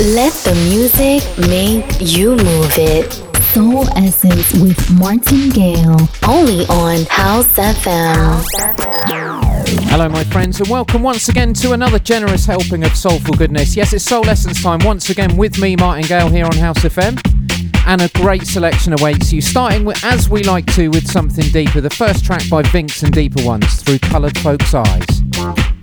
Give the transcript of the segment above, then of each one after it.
Let the music make you move it. Soul Essence with Martin Gale. Only on House FM. Hello, my friends, and welcome once again to another generous helping of soulful goodness. Yes, it's Soul Essence time once again with me, Martin Gale, here on House FM. And a great selection awaits you, starting with, as we like to, with something deeper. The first track by Vinx and Deeper Ones, Through Coloured Folks' Eyes.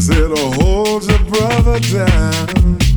Cause it'll hold your brother down.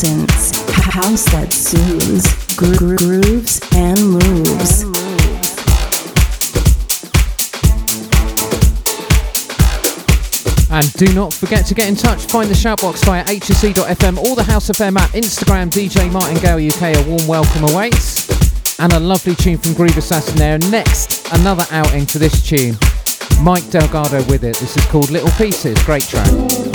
Essence, house that soothes, gro- grooves, and moves. And do not forget to get in touch. Find the shoutbox via hse.fm or the House FM app. Instagram DJ Martin Gale UK. A warm welcome awaits. And a lovely tune from Groove Assassin there. Next, another outing for this tune. Mike Delgado with it. This is called Little Pieces. Great track.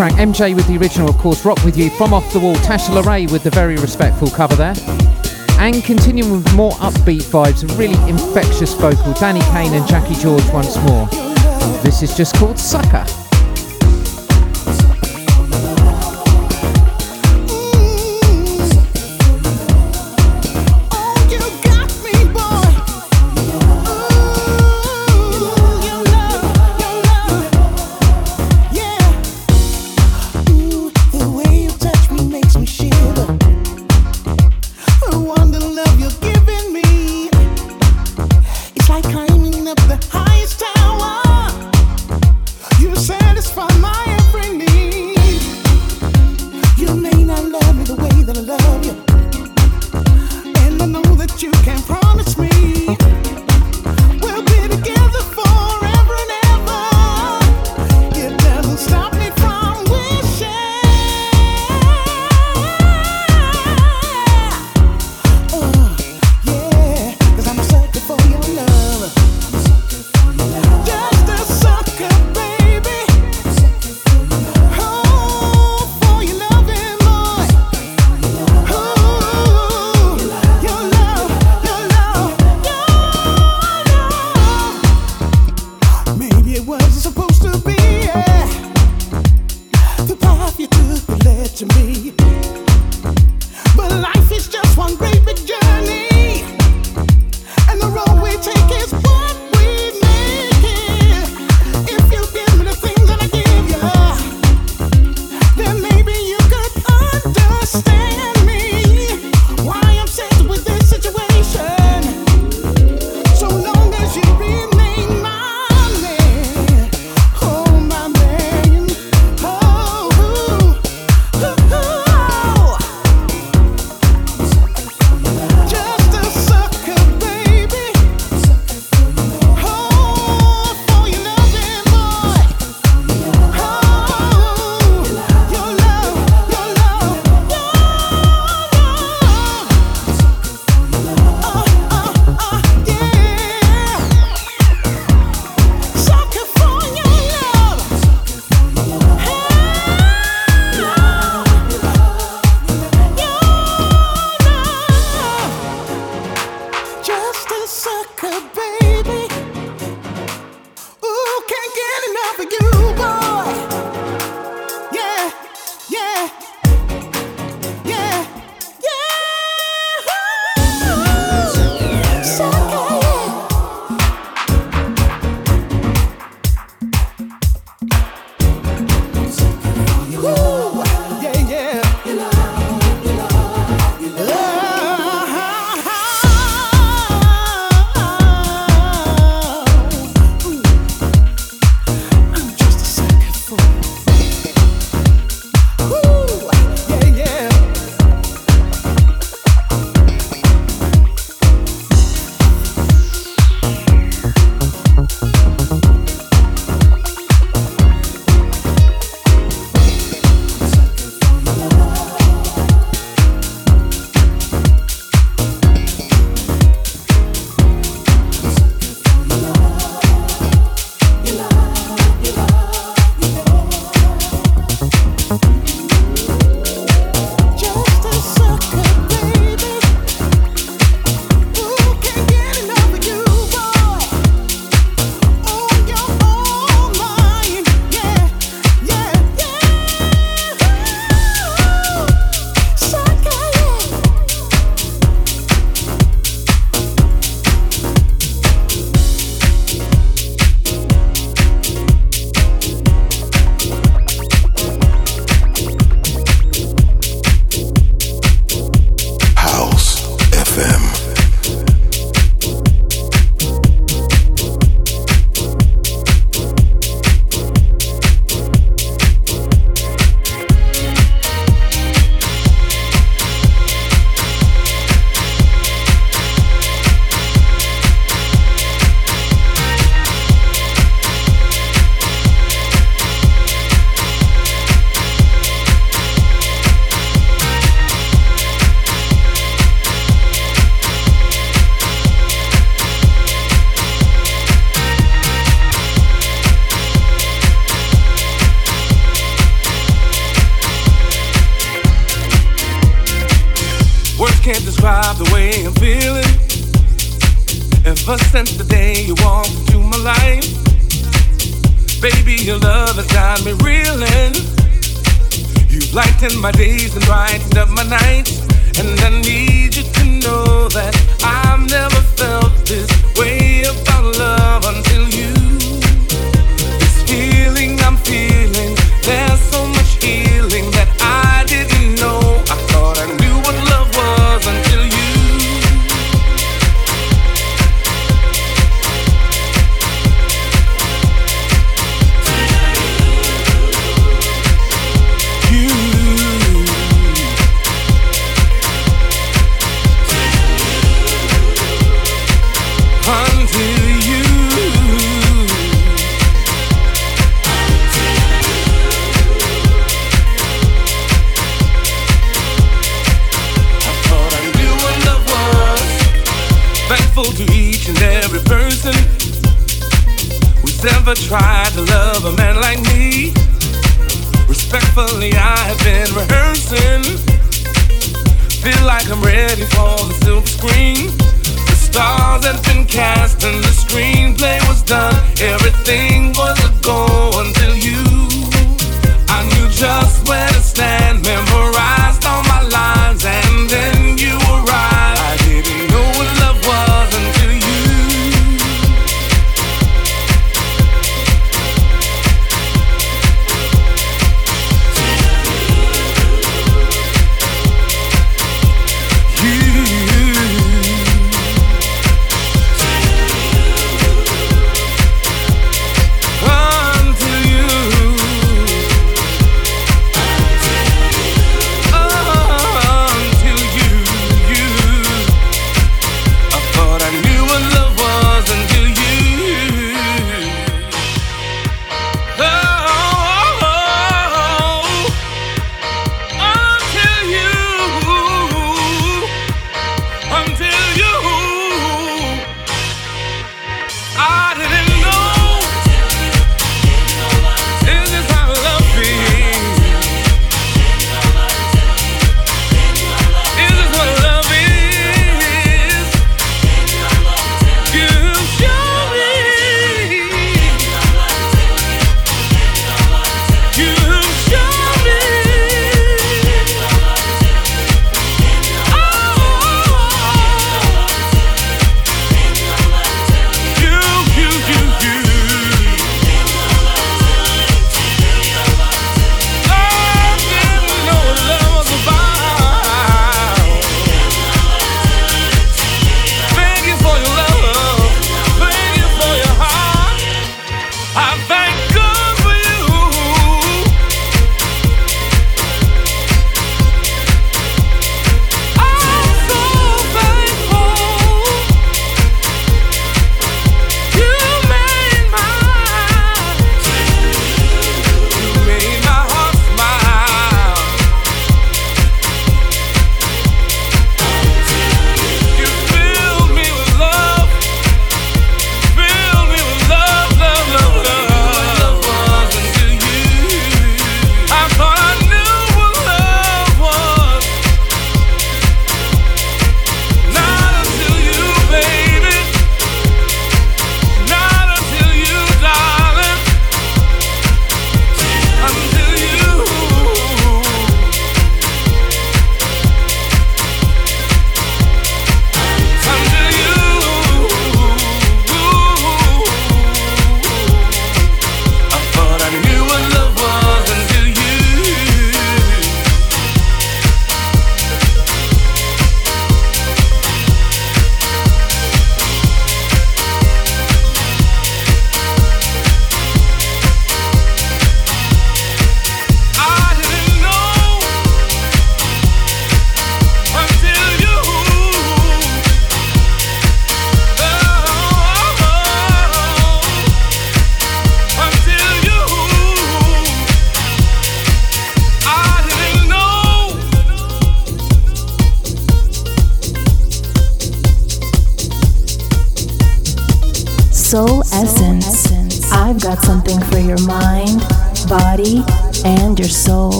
Track. MJ with the original, of course, Rock With You from Off the Wall. Tasha LaRae with the very respectful cover there. And continuing with more upbeat vibes, really infectious vocal. Danny Kane and Jackie George once more. This is just called Sucker.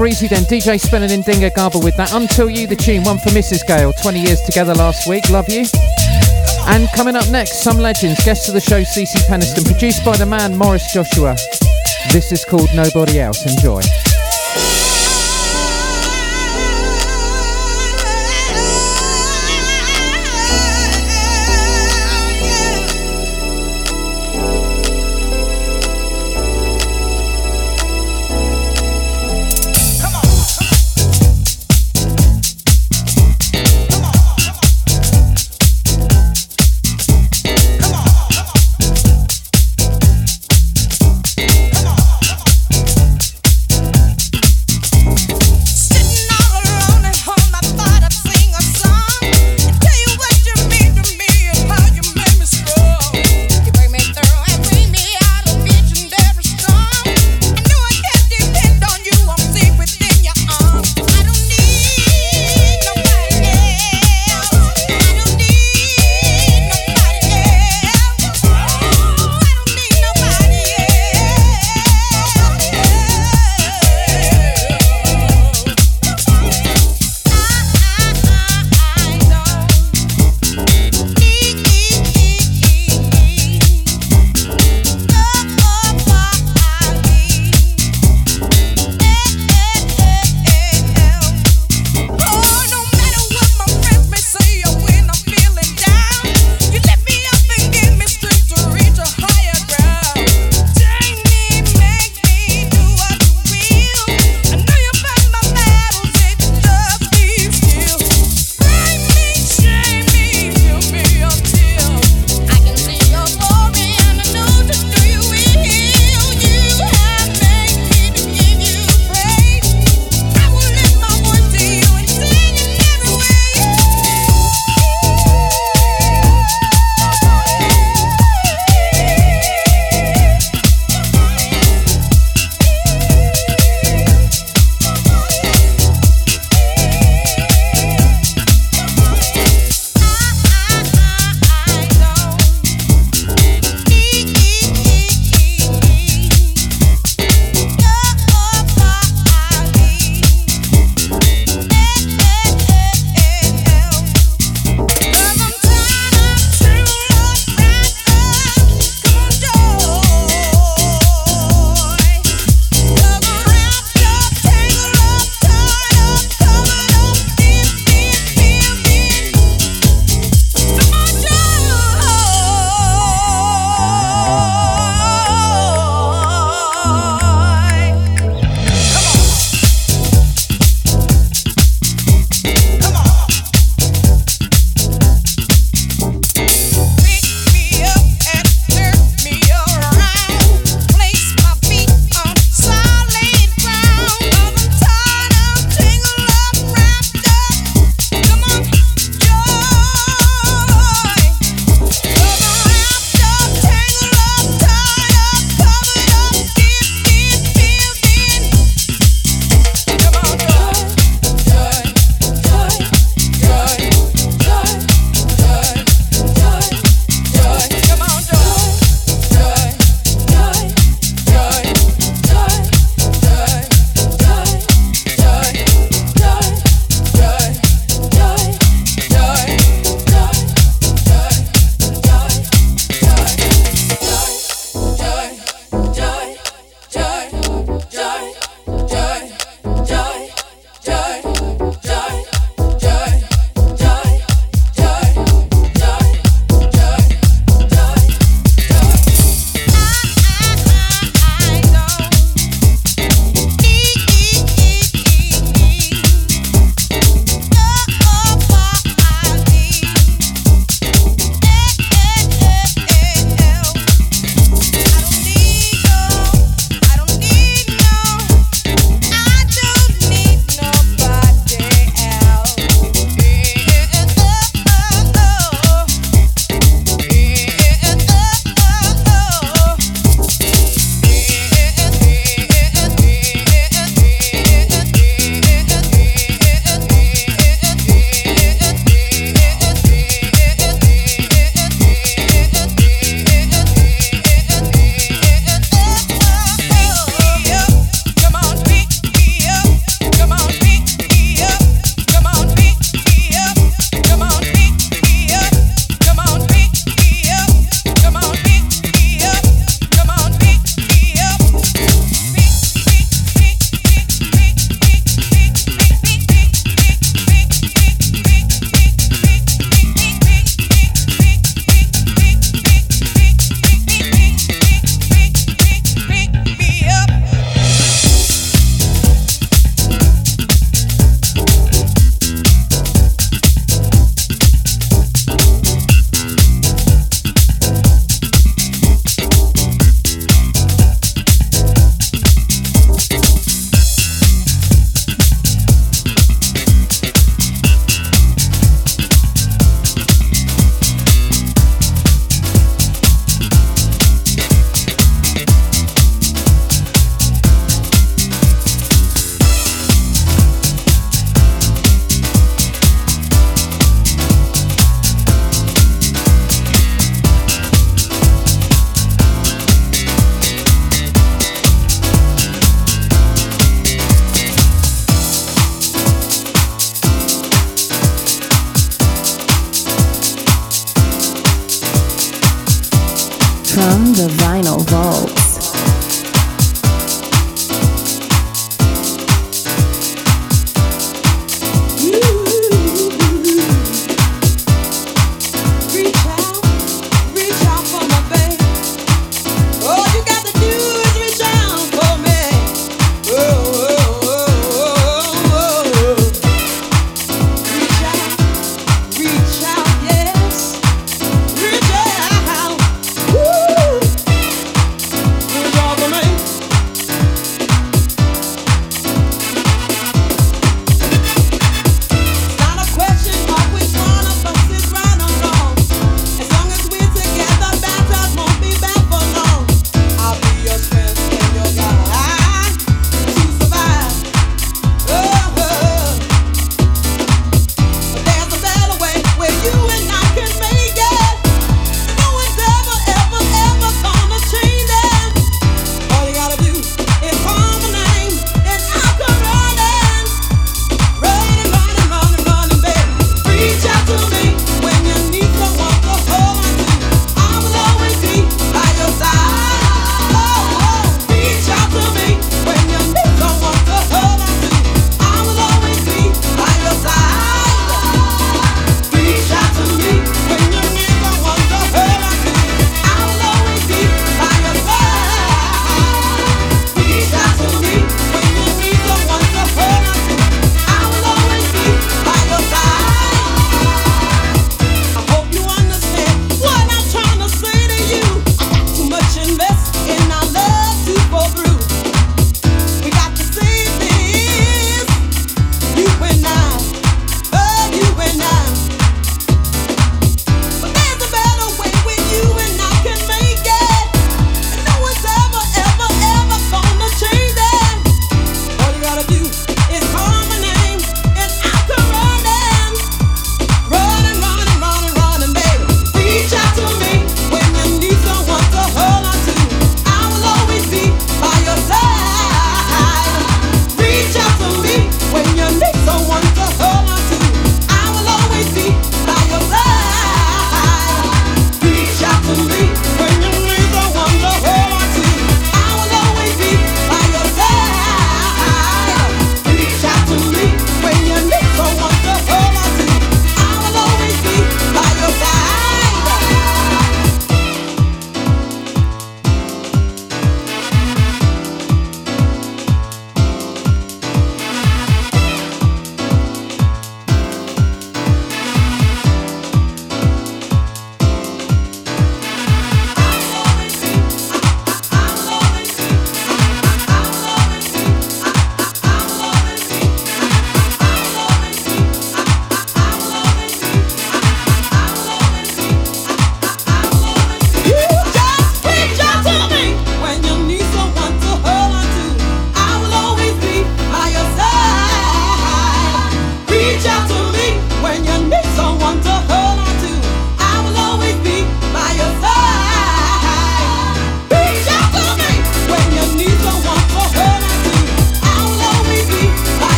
Breezy then. DJ Spinning in Dinga Garber with that. Until You, the tune. One for Mrs. Gale. 20 years together last week. Love you. And coming up next, some legends. Guest of the show, CeCe Peniston. Produced by the man Morris Joshua. This is called Nobody Else. Enjoy.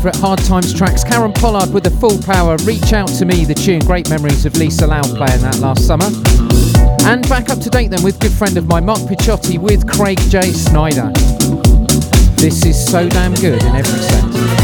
Favourite Hard Times tracks. Karen Pollard with the full power. Reach out to me, the tune. Great memories of Lisa Loud playing that last summer. And back up to date then with good friend of mine, Mark Picchiotti with Craig J. Snyder. This is so damn good in every sense.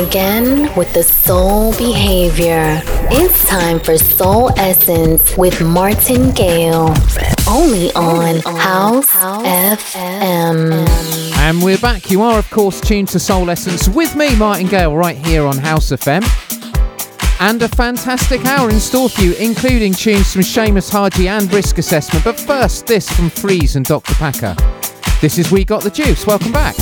Again with the soul behavior. It's time for Soul Essence with Martin Gale. Only on House FM. And we're back. You are, of course, tuned to Soul Essence with me, Martin Gale, right here on House FM. And a fantastic hour in store for you, including tunes from Seamus Haji and Risk Assessment. But first, this from Freeze and Dr. Packer. This is We Got the Juice. Welcome back.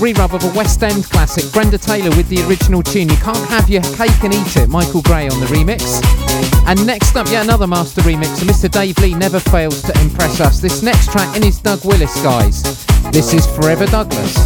Re-rub of a West End classic, Brenda Taylor with the original tune. You can't have your cake and eat it, Michael Gray on the remix. And next up, yet another master remix, Mr. Dave Lee never fails to impress us. This next track in his Doug Willis guise. This is Forever Douglas.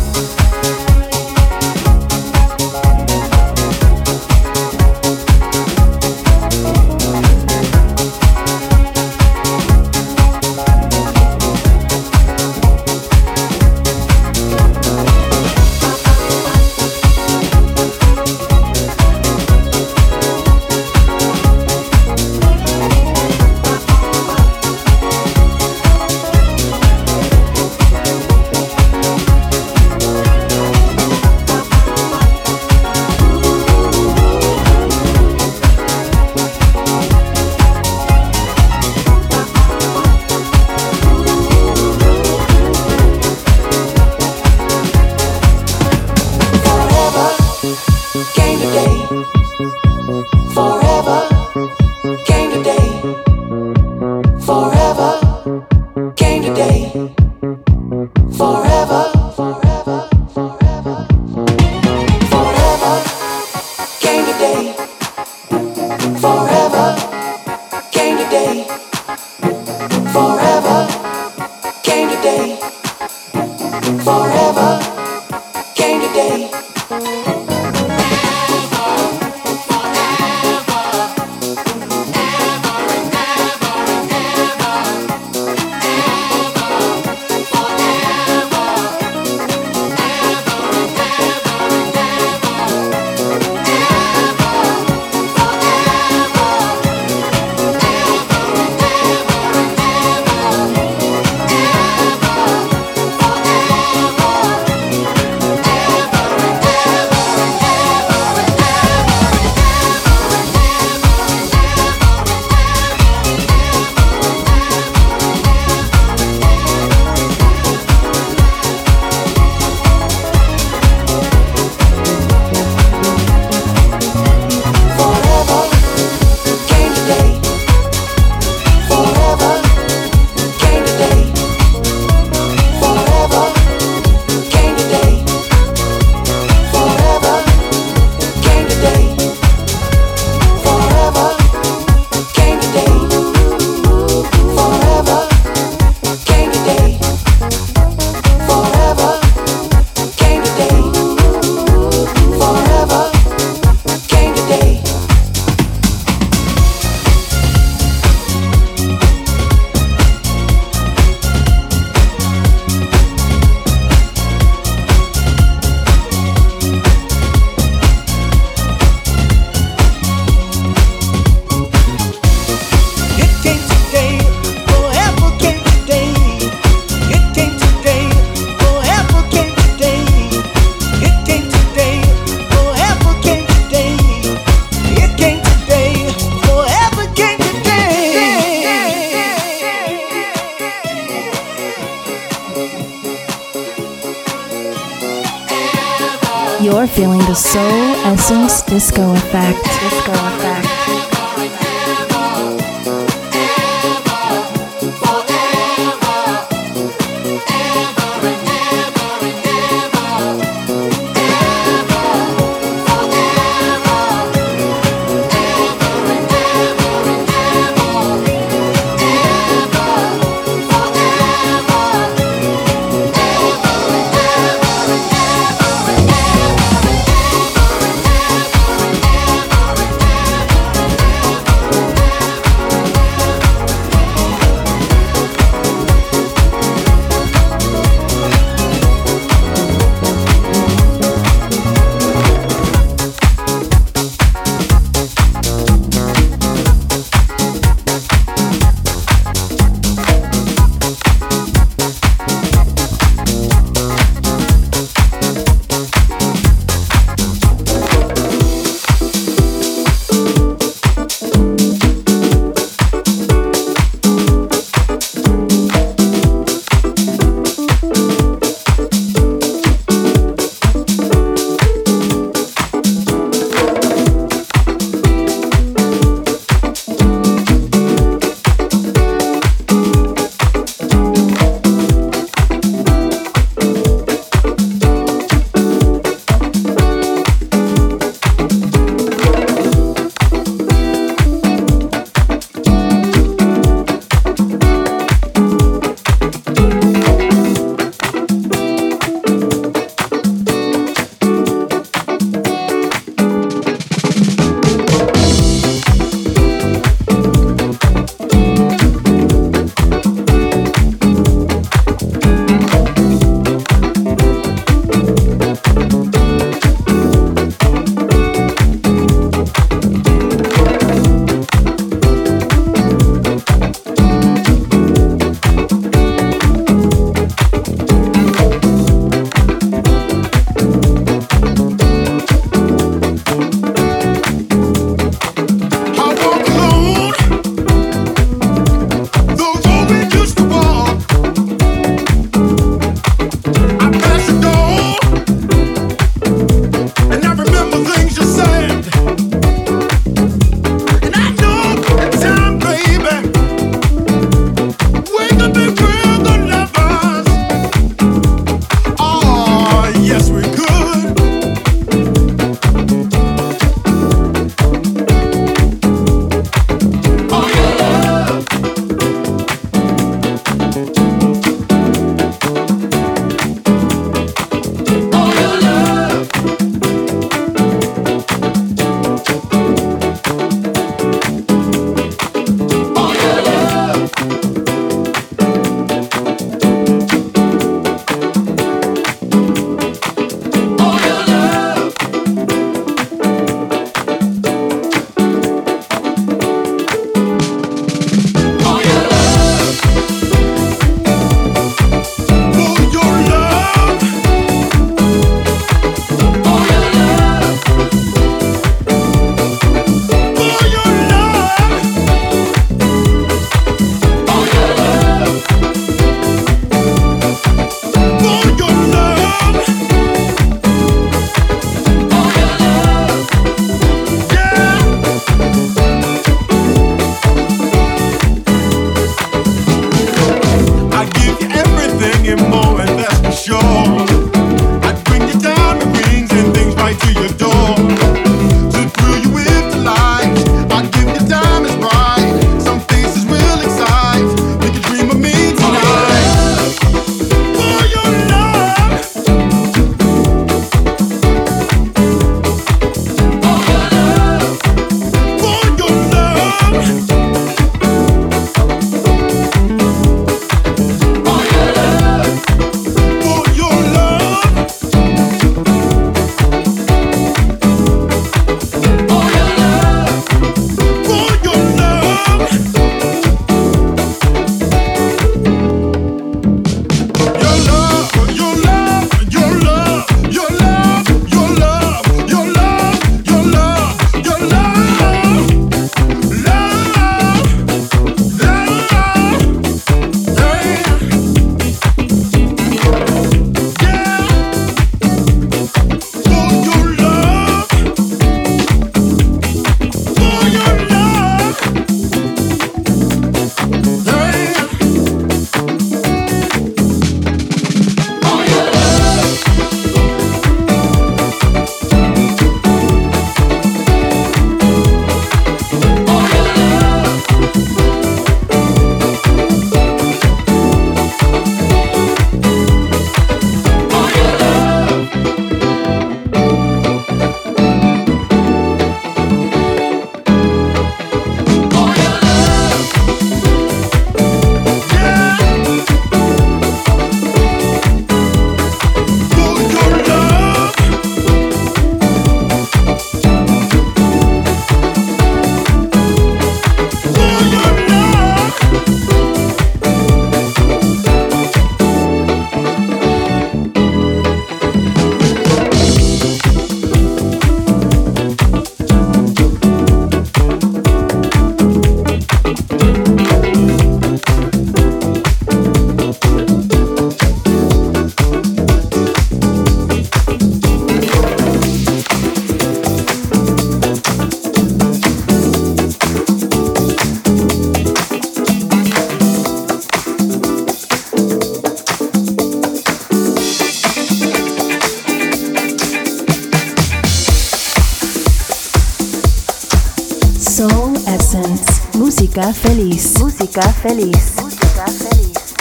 Música feliz. Música feliz. Música feliz.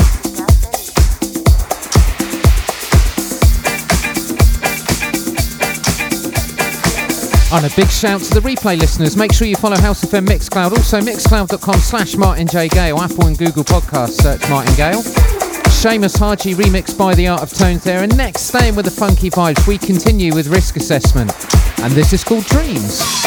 On a big shout to the replay listeners, make sure you follow House FM Mixcloud. Also, mixcloud.com slash Martin J. Gale. Apple and Google Podcasts, search Martin Gale. Seamus Haji remixed by The Art of Tones there. And next, staying with the funky vibes, we continue with Risk Assessment. And this is called Dreams.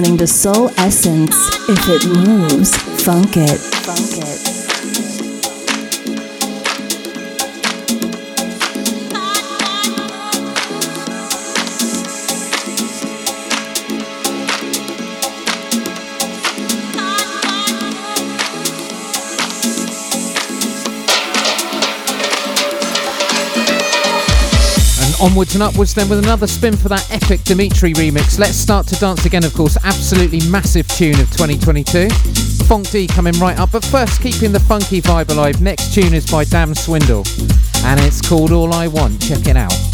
Listening to Soul Essence. If it moves, funk it. Funk it. Onwards and upwards then with another spin for that epic Dimitri remix. Let's start to dance again, of course. Absolutely massive tune of 2022. Funk D coming right up, but first keeping the funky vibe alive. Next tune is by Dam Swindle, and it's called All I Want. Check it out.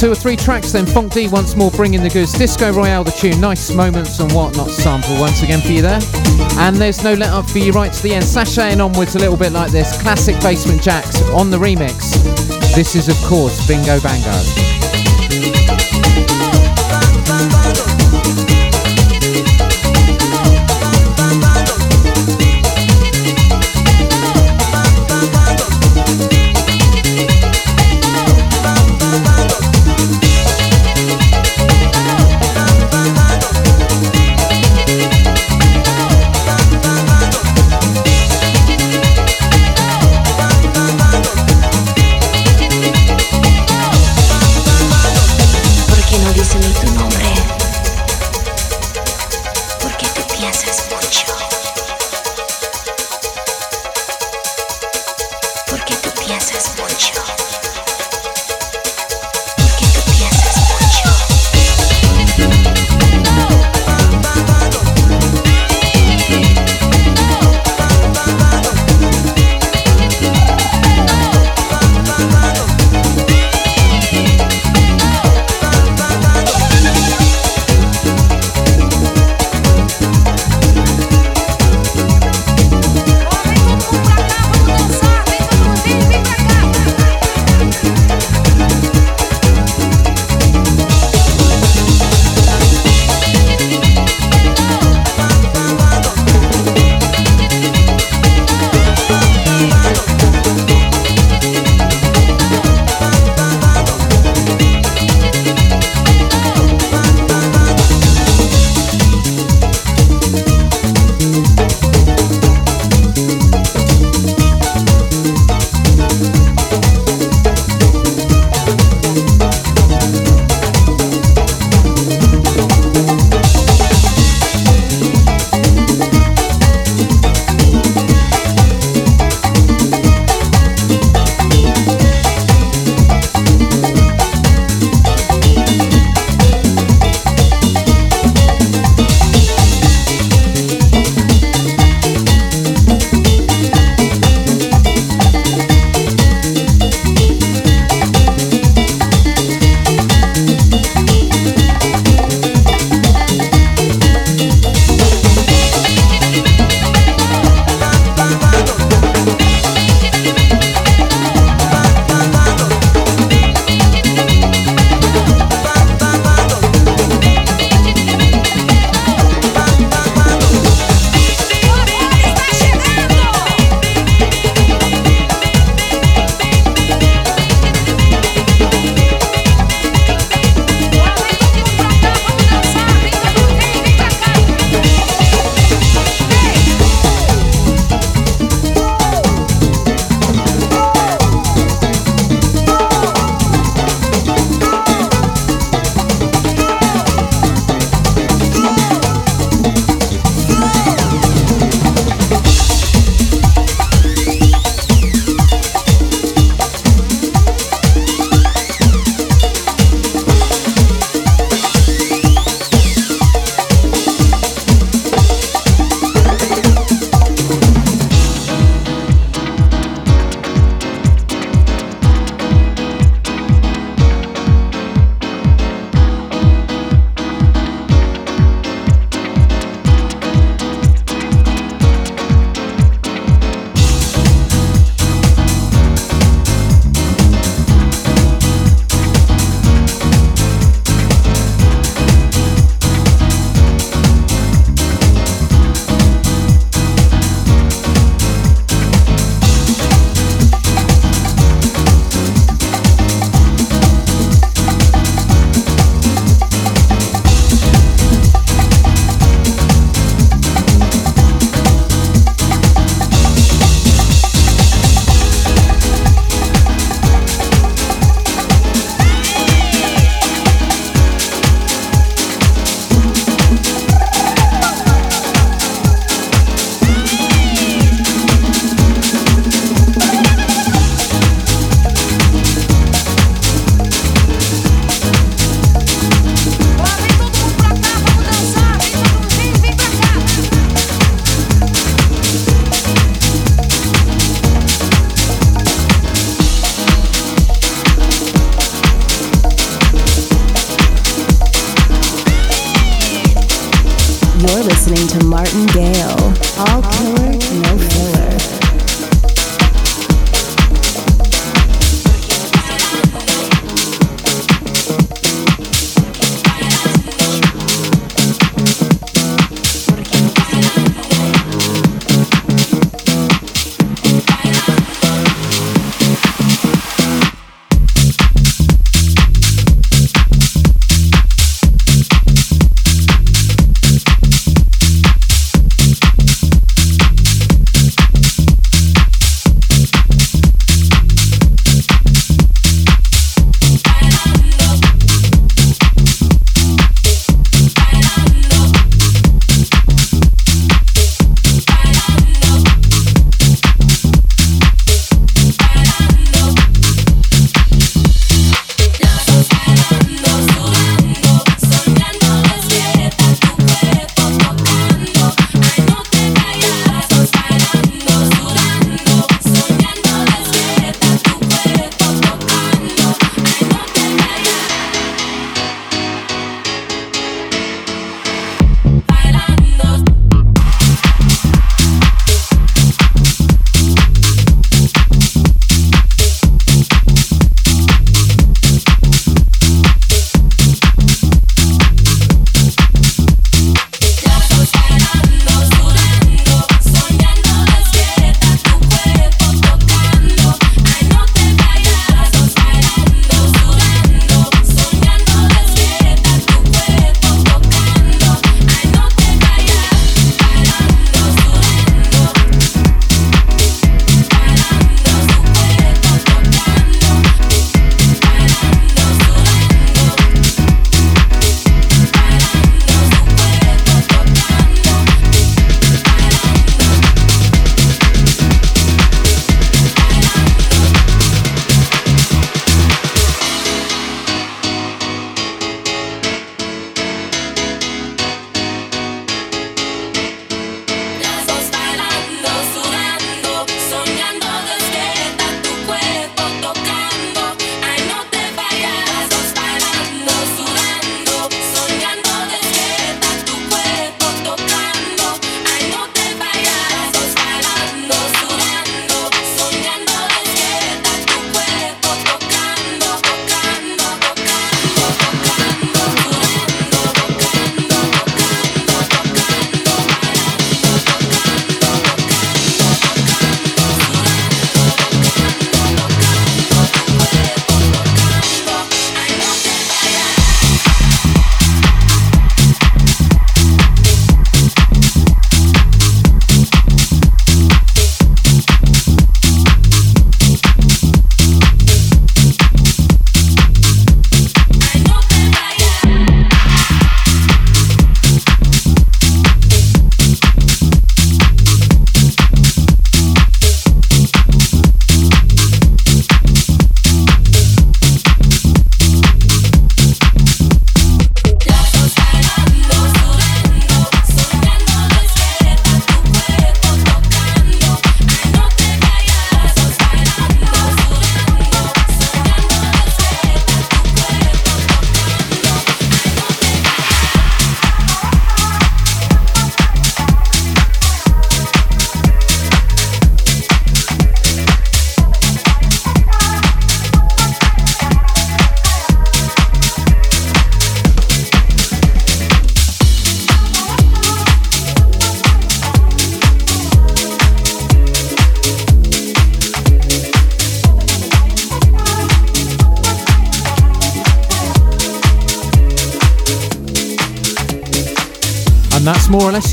Two or three tracks then. Funk D once more bringing the goods. Disco Royale, the tune. Nice moments and whatnot sample once again for you there. And there's no let up for you right to the end. Sashaying onwards a little bit like this. Classic Basement Jaxx on the remix. This is, of course, Bingo Bango.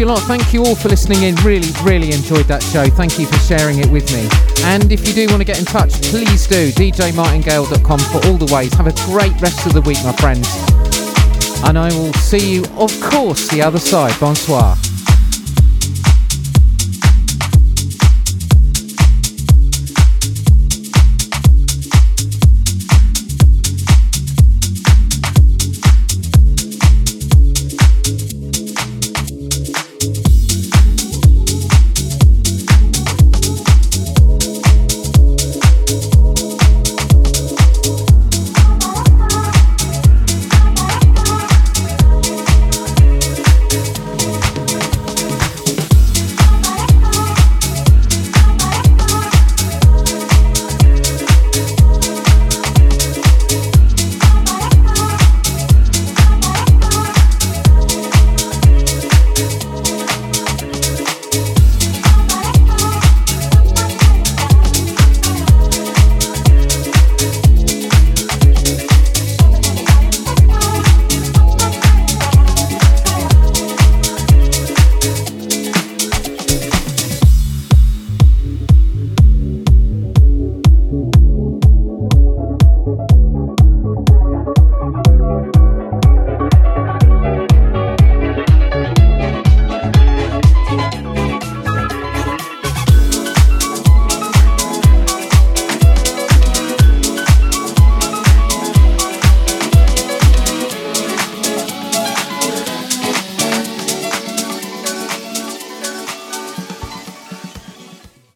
Or lot. Thank you all for listening in. Really, really enjoyed that show. Thank you for sharing it with me. And if you do want to get in touch, please do. DJMartingale.com for all the ways. Have a great rest of the week, my friends. And I will see you, of course, the other side. Bonsoir.